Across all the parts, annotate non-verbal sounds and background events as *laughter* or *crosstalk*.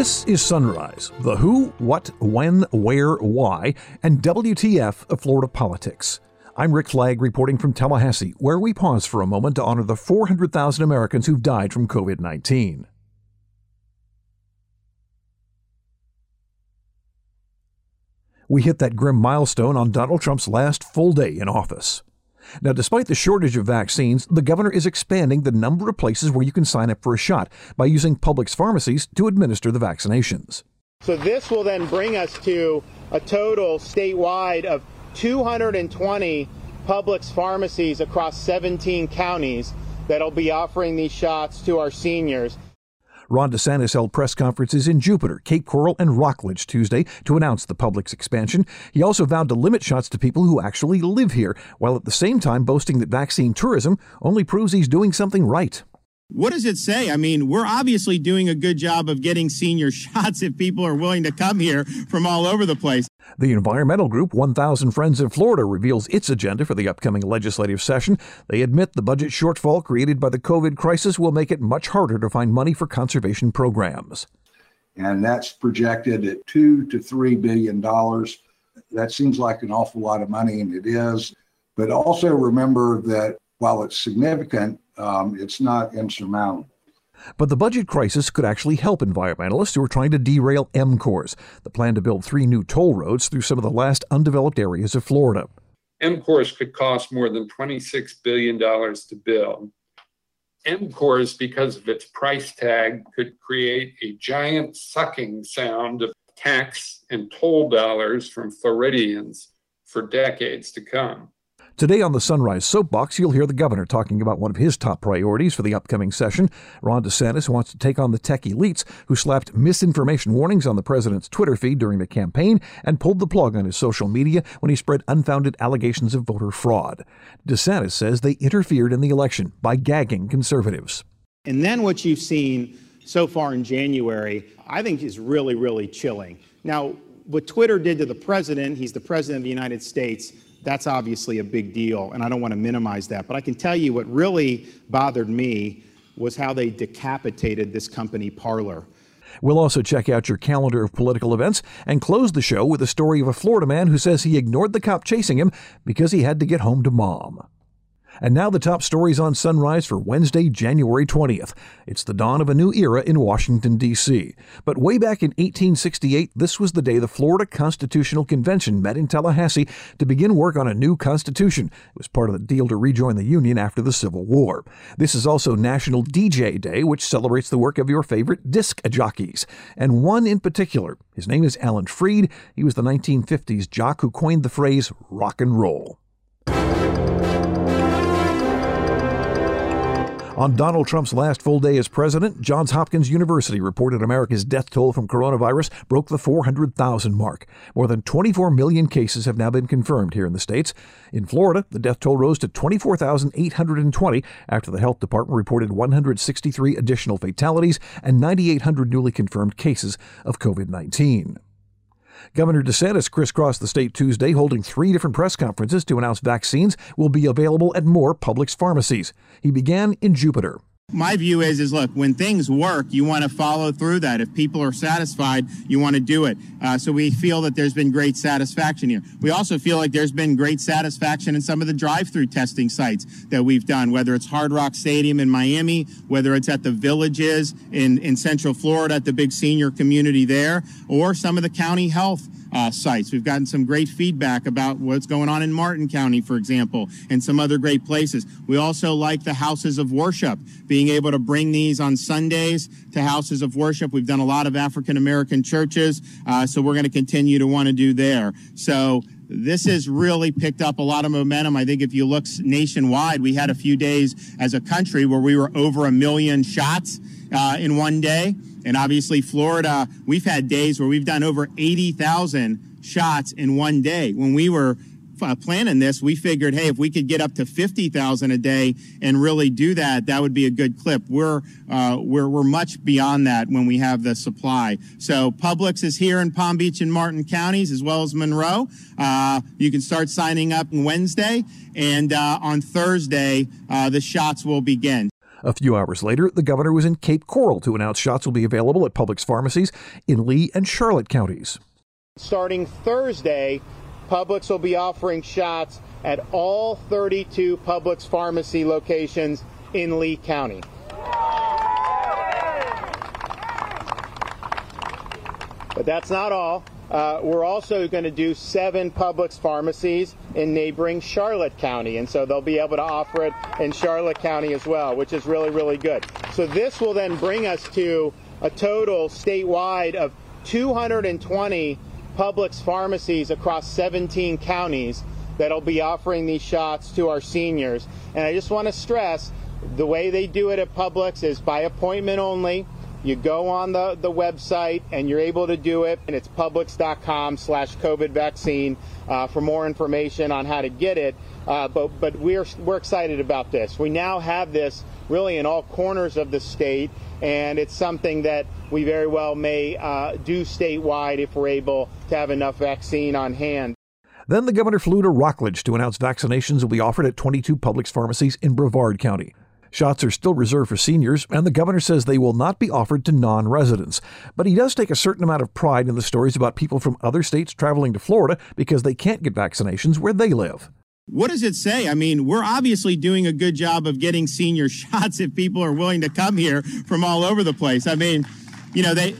This is Sunrise, the who, what, when, where, why, and WTF of Florida politics. I'm Rick Flagg reporting from Tallahassee, where we pause for a moment to honor the 400,000 Americans who've died from COVID 19. We hit that grim milestone on Donald Trump's last full day in office. Now, despite the shortage of vaccines, the governor is expanding the number of places where you can sign up for a shot by using Publix pharmacies to administer the vaccinations. So, this will then bring us to a total statewide of 220 Publix pharmacies across 17 counties that'll be offering these shots to our seniors. Ron DeSantis held press conferences in Jupiter, Cape Coral, and Rockledge Tuesday to announce the Publix expansion. He also vowed to limit shots to people who actually live here, while at the same time boasting that vaccine tourism only proves he's doing something right. What does it say? I mean, we're obviously doing a good job of getting senior *laughs* shots if people are willing to come here from all over the place. The environmental group 1000 Friends of Florida reveals its agenda for the upcoming legislative session. They admit the budget shortfall created by the COVID crisis will make it much harder to find money for conservation programs. And that's projected at 2 to 3 billion dollars. That seems like an awful lot of money and it is, but also remember that while it's significant, um, it's not insurmountable. But the budget crisis could actually help environmentalists who are trying to derail M-CORES, the plan to build three new toll roads through some of the last undeveloped areas of Florida. M-CORES could cost more than $26 billion to build. M-CORES, because of its price tag, could create a giant sucking sound of tax and toll dollars from Floridians for decades to come. Today on the Sunrise Soapbox, you'll hear the governor talking about one of his top priorities for the upcoming session. Ron DeSantis wants to take on the tech elites who slapped misinformation warnings on the president's Twitter feed during the campaign and pulled the plug on his social media when he spread unfounded allegations of voter fraud. DeSantis says they interfered in the election by gagging conservatives. And then what you've seen so far in January, I think is really, really chilling. Now, what Twitter did to the president, he's the president of the United States that's obviously a big deal, and I don't want to minimize that. But I can tell you what really bothered me was how they decapitated this company, Parler. We'll also check out your calendar of political events and close the show with a story of a Florida man who says he ignored the cop chasing him because he had to get home to mom. And now the top stories on Sunrise for Wednesday, January 20th. It's the dawn of a new era in Washington, D.C. But way back in 1868, this was the day the Florida Constitutional Convention met in Tallahassee to begin work on a new constitution. It was part of the deal to rejoin the Union after the Civil War. This is also National DJ Day, which celebrates the work of your favorite disc jockeys. And one in particular. His name is Alan Freed. He was the 1950s jock who coined the phrase rock and roll. On Donald Trump's last full day as president, Johns Hopkins University reported America's death toll from coronavirus broke the 400,000 mark. More than 24 million cases have now been confirmed here in the states. In Florida, the death toll rose to 24,820 after the health department reported 163 additional fatalities and 9,800 newly confirmed cases of COVID 19. Governor DeSantis crisscrossed the state Tuesday, holding three different press conferences to announce vaccines will be available at more Publix pharmacies. He began in Jupiter my view is is look when things work you want to follow through that. If people are satisfied you want to do it. Uh, so we feel that there's been great satisfaction here. We also feel like there's been great satisfaction in some of the drive-through testing sites that we've done whether it's hard rock stadium in miami whether it's at the villages in, in central florida at the big senior community there or some of the county health uh, sites. We've gotten some great feedback about what's going on in Martin County, for example, and some other great places. We also like the houses of worship, being able to bring these on Sundays to houses of worship. We've done a lot of African American churches, uh, so we're going to continue to want to do there. So this has really picked up a lot of momentum. I think if you look nationwide, we had a few days as a country where we were over a million shots uh, in one day. And obviously, Florida, we've had days where we've done over 80,000 shots in one day. When we were uh, planning this, we figured, hey, if we could get up to 50,000 a day and really do that, that would be a good clip. We're, uh, we're, we're much beyond that when we have the supply. So Publix is here in Palm Beach and Martin counties as well as Monroe. Uh, you can start signing up on Wednesday and uh, on Thursday, uh, the shots will begin. A few hours later, the governor was in Cape Coral to announce shots will be available at Publix pharmacies in Lee and Charlotte counties. Starting Thursday, Publix will be offering shots at all 32 Publix pharmacy locations in Lee County. But that's not all. Uh, we're also going to do seven Publix pharmacies in neighboring Charlotte County, and so they'll be able to offer it in Charlotte County as well, which is really, really good. So this will then bring us to a total statewide of 220 Publix pharmacies across 17 counties that'll be offering these shots to our seniors. And I just want to stress the way they do it at Publix is by appointment only. You go on the, the website and you're able to do it, and it's publix.com slash COVID vaccine uh, for more information on how to get it. Uh, but but we're, we're excited about this. We now have this really in all corners of the state, and it's something that we very well may uh, do statewide if we're able to have enough vaccine on hand. Then the governor flew to Rockledge to announce vaccinations will be offered at 22 Publix pharmacies in Brevard County. Shots are still reserved for seniors, and the governor says they will not be offered to non residents. But he does take a certain amount of pride in the stories about people from other states traveling to Florida because they can't get vaccinations where they live. What does it say? I mean, we're obviously doing a good job of getting senior *laughs* shots if people are willing to come here from all over the place. I mean, you know, they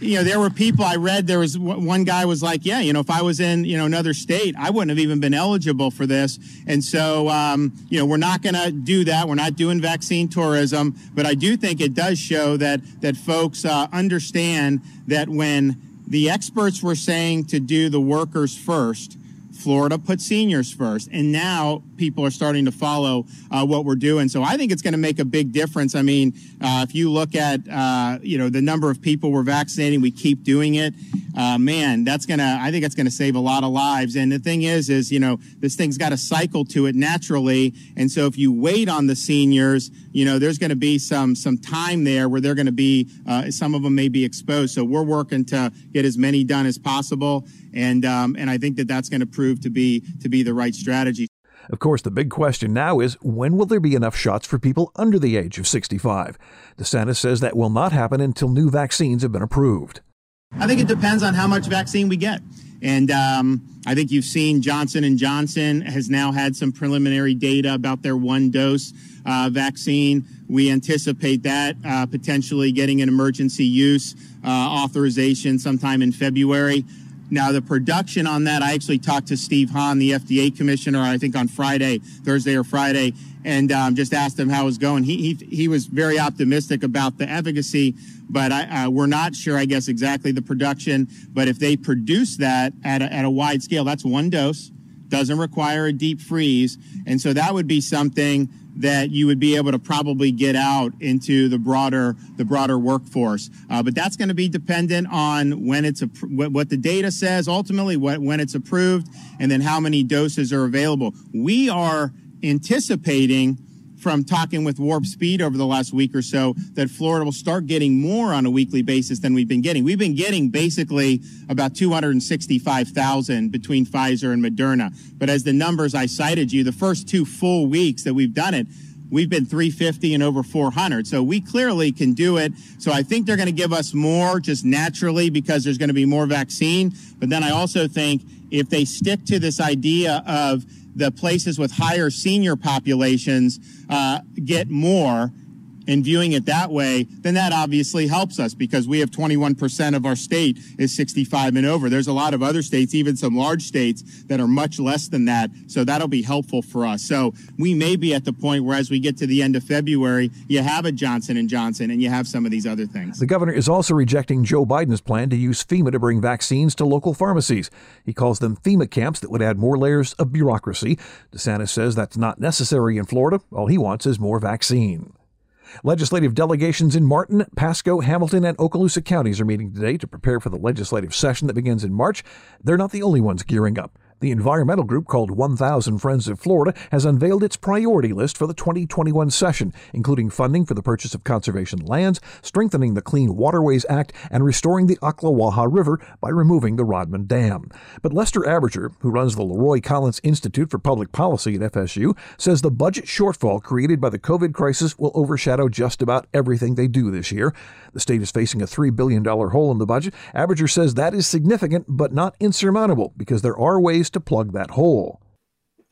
you know, there were people I read. There was one guy was like, yeah, you know, if I was in, you know, another state, I wouldn't have even been eligible for this. And so, um, you know, we're not going to do that. We're not doing vaccine tourism. But I do think it does show that that folks uh, understand that when the experts were saying to do the workers first, Florida put seniors first, and now people are starting to follow uh, what we're doing. So I think it's going to make a big difference. I mean, uh, if you look at uh, you know the number of people we're vaccinating, we keep doing it. Uh, man, that's gonna. I think it's going to save a lot of lives. And the thing is, is you know this thing's got a cycle to it naturally. And so if you wait on the seniors, you know there's going to be some some time there where they're going to be. Uh, some of them may be exposed. So we're working to get as many done as possible. And um, and I think that that's going to prove to be to be the right strategy. Of course, the big question now is when will there be enough shots for people under the age of 65? DeSantis says that will not happen until new vaccines have been approved. I think it depends on how much vaccine we get. And um, I think you've seen Johnson and Johnson has now had some preliminary data about their one dose uh, vaccine. We anticipate that uh, potentially getting an emergency use uh, authorization sometime in February. Now, the production on that, I actually talked to Steve Hahn, the FDA commissioner, I think on Friday, Thursday or Friday, and um, just asked him how it was going. He, he, he was very optimistic about the efficacy, but I, uh, we're not sure, I guess, exactly the production. But if they produce that at a, at a wide scale, that's one dose, doesn't require a deep freeze. And so that would be something that you would be able to probably get out into the broader the broader workforce. Uh, but that's going to be dependent on when it's a, what, what the data says ultimately, what, when it's approved, and then how many doses are available. We are anticipating from talking with Warp Speed over the last week or so that Florida will start getting more on a weekly basis than we've been getting. We've been getting basically about 265,000 between Pfizer and Moderna. But as the numbers I cited you, the first two full weeks that we've done it, we've been 350 and over 400. So we clearly can do it. So I think they're going to give us more just naturally because there's going to be more vaccine. But then I also think if they stick to this idea of the places with higher senior populations uh, get more and viewing it that way, then that obviously helps us because we have 21% of our state is 65 and over. There's a lot of other states, even some large states that are much less than that. So that'll be helpful for us. So we may be at the point where as we get to the end of February, you have a Johnson and Johnson and you have some of these other things. The governor is also rejecting Joe Biden's plan to use FEMA to bring vaccines to local pharmacies. He calls them FEMA camps that would add more layers of bureaucracy. DeSantis says that's not necessary in Florida. All he wants is more vaccine. Legislative delegations in Martin, Pasco, Hamilton, and Okaloosa counties are meeting today to prepare for the legislative session that begins in March. They're not the only ones gearing up. The environmental group called 1000 Friends of Florida has unveiled its priority list for the 2021 session, including funding for the purchase of conservation lands, strengthening the Clean Waterways Act, and restoring the Ocklawaha River by removing the Rodman Dam. But Lester Abberger, who runs the Leroy Collins Institute for Public Policy at FSU, says the budget shortfall created by the COVID crisis will overshadow just about everything they do this year. The state is facing a $3 billion hole in the budget. Abberger says that is significant but not insurmountable because there are ways to plug that hole.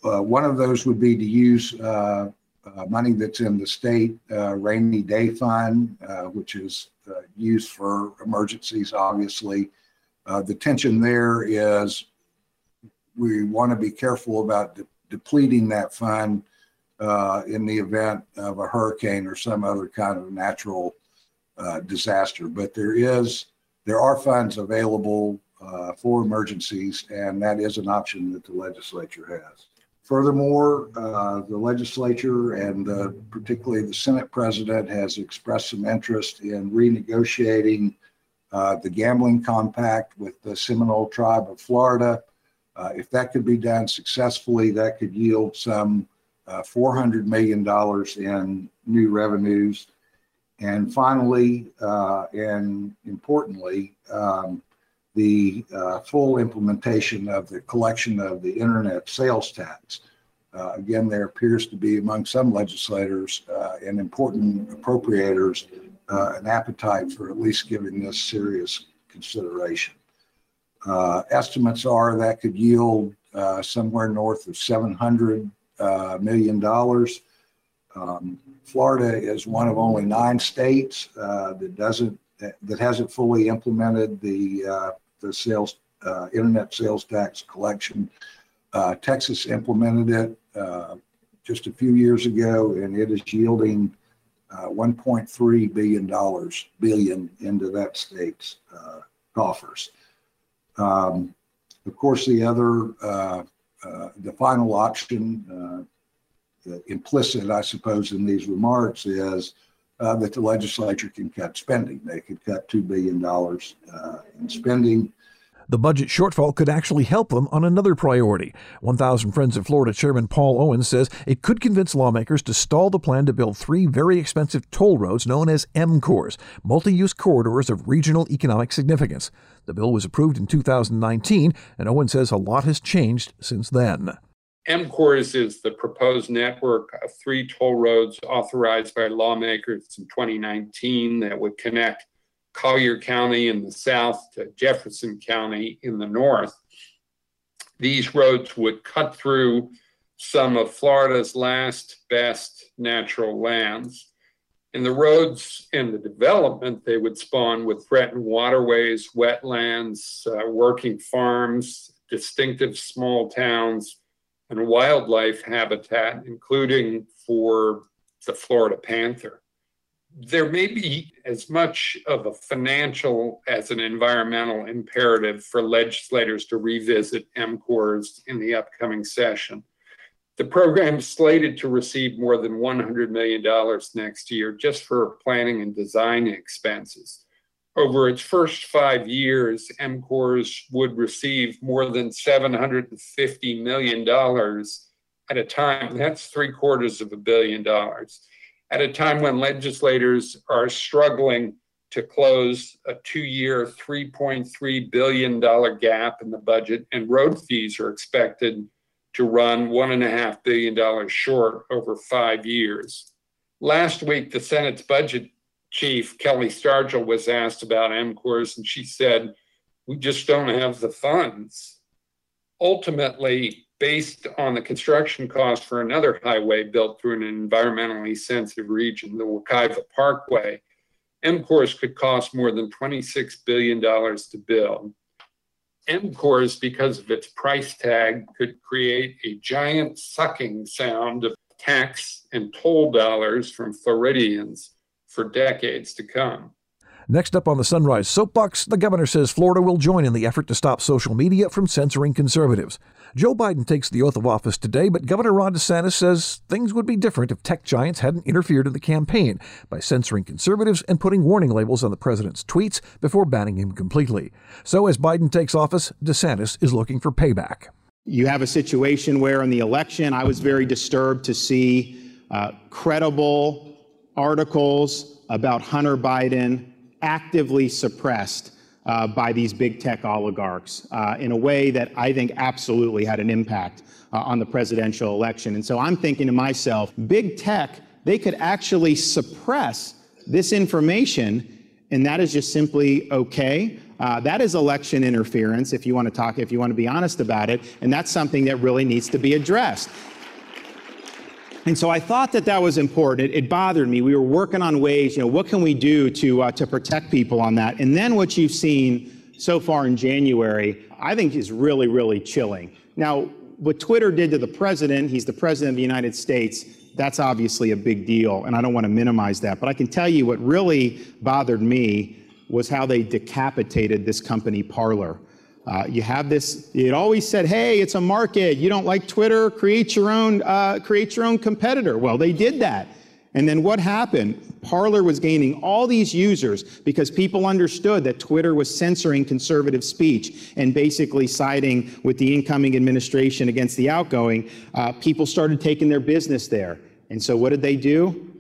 Uh, one of those would be to use uh, uh, money that's in the state uh, rainy day fund, uh, which is uh, used for emergencies, obviously. the tension there is we want to be careful about de- depleting that fund in the event of a hurricane or some other kind of natural disaster. But there is there are funds available uh, for emergencies, and that is an option that the legislature has. Furthermore, uh, the legislature and uh, particularly the Senate president has expressed some interest in renegotiating uh, the gambling compact with the Seminole tribe of Florida. Uh, if that could be done successfully, that could yield some uh, $400 million in new revenues. And finally, and importantly, um, the uh, full implementation of the collection of the internet sales tax. Uh, again, there appears to be among some legislators uh, and important appropriators uh, an appetite for at least giving this serious consideration. Uh, estimates are that could yield uh, somewhere north of $700 million. Um, Florida is one of only nine states that doesn't that hasn't fully implemented the the sales uh, internet sales tax collection. Uh, Texas implemented it uh, just a few years ago, and it is yielding uh, 1.3 billion dollars billion into that state's uh, coffers. Um, of course, the other the final option, implicit, I suppose, in these remarks is. Uh, that the legislature can cut spending. They could cut $2 billion uh, in spending. The budget shortfall could actually help them on another priority. 1,000 Friends of Florida Chairman Paul Owens says it could convince lawmakers to stall the plan to build three very expensive toll roads known as M-CORES, multi use corridors of regional economic significance. The bill was approved in 2019, and Owens says a lot has changed since then. M-CORES is the proposed network of three toll roads authorized by lawmakers in 2019 that would connect Collier County in the south to Jefferson County in the north. These roads would cut through some of Florida's last best natural lands. And the roads and the development, they would spawn would threaten waterways, wetlands, uh, working farms, distinctive small towns, and wildlife habitat, including for the Florida panther. There may be as much of a financial as an environmental imperative for legislators to revisit M-CORES in the upcoming session. The program is slated to receive more than $100 million next year just for planning and design expenses over its first five years, M-CORES would receive more than $750 million at a time, that's three quarters of a billion dollars, at a time when legislators are struggling to close a two year, $3.3 billion gap in the budget, and road fees are expected to run $1.5 billion short over five years. Last week, the Senate's budget chief, Kelly Stargel, was asked about M-CORES, and she said, We just don't have the funds. Ultimately, based on the construction cost for another highway built through an environmentally sensitive region, the Wekiva Parkway, M-CORES could cost more than $26 billion to build. M-CORES, because of its price tag, could create a giant sucking sound of tax and toll dollars from Floridians for decades to come. Next up on the Sunrise Soapbox, the governor says Florida will join in the effort to stop social media from censoring conservatives. Joe Biden takes the oath of office today, but Governor Ron DeSantis says things would be different if tech giants hadn't interfered in the campaign by censoring conservatives and putting warning labels on the president's tweets before banning him completely. So as Biden takes office, DeSantis is looking for payback. You have a situation where in the election, I was very disturbed to see uh, credible articles about Hunter Biden actively suppressed uh, by these big tech oligarchs uh, in a way that I think absolutely had an impact uh, on the presidential election. And so I'm thinking to myself, big tech, they could actually suppress this information, and that is just simply okay. Uh, that is election interference, if you want to talk, if you want to be honest about it, and that's something that really needs to be addressed. And so I thought that that was important. It, it, bothered me. We were working on ways, you know, what can we do to, uh, to protect people on that? And then what you've seen so far in January, I think is really, really chilling. Now, what Twitter did to the president, he's the president of the United States, that's obviously a big deal, and I don't want to minimize that. But I can tell you what really bothered me was how they decapitated this company, Parler. Uh, you have this. It always said, "Hey, it's a market. You don't like Twitter? Create your own. Uh, create your own competitor." Well, they did that, and then what happened? Parler was gaining all these users because people understood that Twitter was censoring conservative speech and basically siding with the incoming administration against the outgoing. Uh, people started taking their business there, and so what did they do?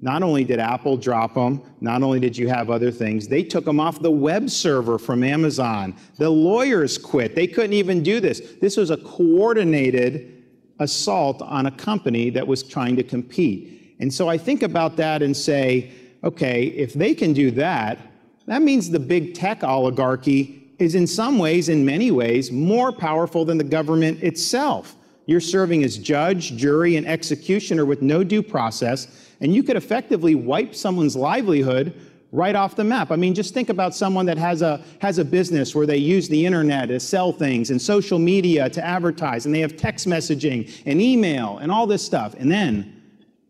Not only did Apple drop them, not only did you have other things, they took them off the web server from Amazon. The lawyers quit. They couldn't even do this. This was a coordinated assault on a company that was trying to compete. And so I think about that and say, okay, if they can do that, that means the big tech oligarchy is in some ways, in many ways, more powerful than the government itself. You're serving as judge, jury, and executioner with no due process, and you could effectively wipe someone's livelihood right off the map. I mean, just think about someone that has a has a business where they use the internet to sell things and social media to advertise, and they have text messaging and email and all this stuff. And then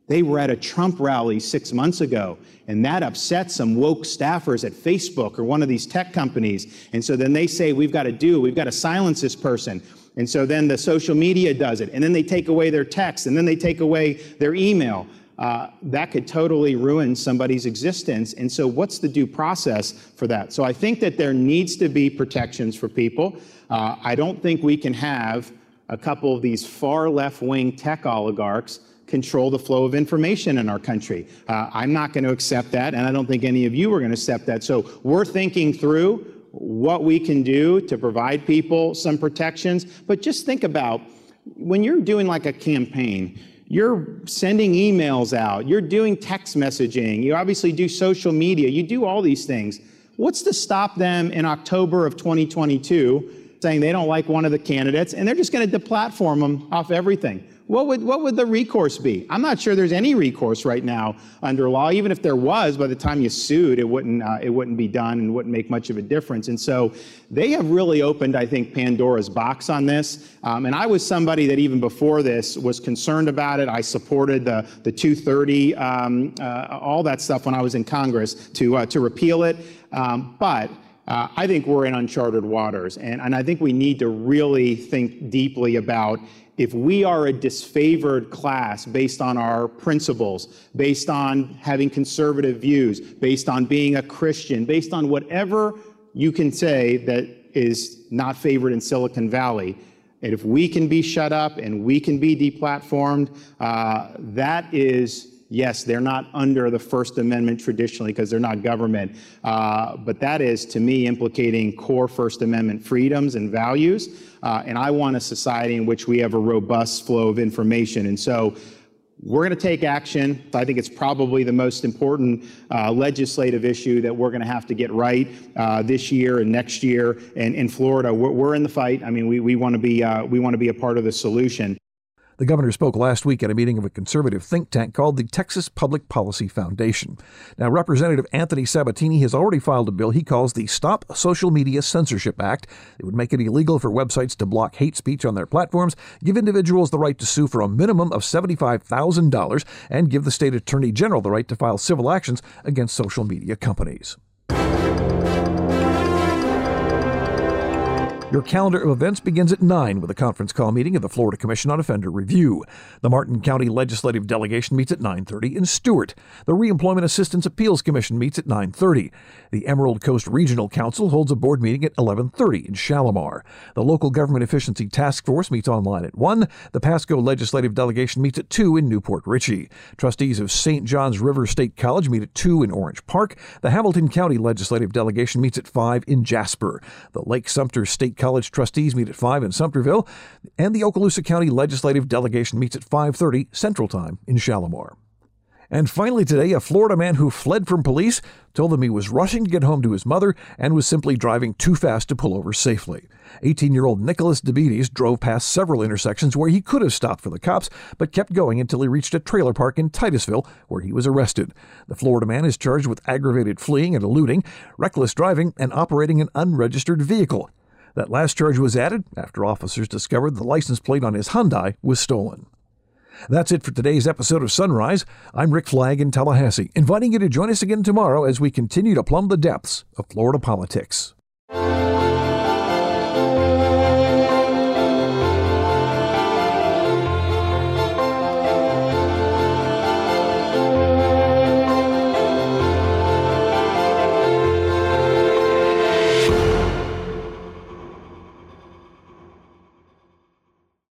they were at a Trump rally six months ago, and that upset some woke staffers at Facebook or one of these tech companies. And so then they say, We've got to do, we've got to silence this person. And so then the social media does it, and then they take away their text, and then they take away their email. Uh, that could totally ruin somebody's existence. And so, what's the due process for that? So, I think that there needs to be protections for people. Uh, I don't think we can have a couple of these far left wing tech oligarchs control the flow of information in our country. Uh, I'm not going to accept that, and I don't think any of you are going to accept that. So, we're thinking through what we can do to provide people some protections. But just think about when you're doing like a campaign, you're sending emails out, you're doing text messaging, you obviously do social media, you do all these things. What's to stop them in October of 2022 saying they don't like one of the candidates and they're just going to deplatform them off everything? What would, what would the recourse be? I'm not sure there's any recourse right now under law. Even if there was, by the time you sued, it wouldn't, uh, it wouldn't be done and wouldn't make much of a difference. And so they have really opened, I think, Pandora's box on this. Um, and I was somebody that even before this was concerned about it. I supported the, the 230, um, uh, all that stuff when I was in Congress to, uh, to repeal it. Um, but uh, I think we're in uncharted waters. And, and I think we need to really think deeply about if we are a disfavored class based on our principles, based on having conservative views, based on being a Christian, based on whatever you can say that is not favored in Silicon Valley, and if we can be shut up and we can be deplatformed, uh, that is yes, they're not under the First Amendment traditionally because they're not government, uh, but that is, to me, implicating core First Amendment freedoms and values. Uh, and I want a society in which we have a robust flow of information. And so we're going to take action. I think it's probably the most important uh, legislative issue that we're going to have to get right uh, this year and next year. And in Florida, we're, we're, in the fight. I mean, we, we want to be uh, we want to be a part of the solution. The governor spoke last week at a meeting of a conservative think tank called the Texas Public Policy Foundation. Now, Representative Anthony Sabatini has already filed a bill he calls the Stop Social Media Censorship Act. It would make it illegal for websites to block hate speech on their platforms, give individuals the right to sue for a minimum of $75,000, and give the state attorney general the right to file civil actions against social media companies. Your calendar of events begins at 9 with a conference call meeting of the Florida Commission on Offender Review. The Martin County Legislative Delegation meets at 9:30 in Stuart. The Reemployment Assistance Appeals Commission meets at 9:30. The Emerald Coast Regional Council holds a board meeting at 11:30 in Shalimar. The Local Government Efficiency Task Force meets online at 1. The Pasco Legislative Delegation meets at 2 in New Port Richey. Trustees of St. John's River State College meet at 2 in Orange Park. The Hamilton County Legislative Delegation meets at 5 in Jasper. The Lake Sumter State College trustees meet at 5 in Sumterville, and the Okaloosa County Legislative Delegation meets at 5:30 Central Time in Shalimar. And finally today, a Florida man who fled from police told them he was rushing to get home to his mother and was simply driving too fast to pull over safely. 18-year-old Nicholas DeBeaties drove past several intersections where he could have stopped for the cops, but kept going until he reached a trailer park in Titusville, where he was arrested. The Florida man is charged with aggravated fleeing and eluding, reckless driving, and operating an unregistered vehicle. That last charge was added after officers discovered the license plate on his Hyundai was stolen. That's it for today's episode of Sunrise. I'm Rick Flagg in Tallahassee, inviting you to join us again tomorrow as we continue to plumb the depths of Florida politics.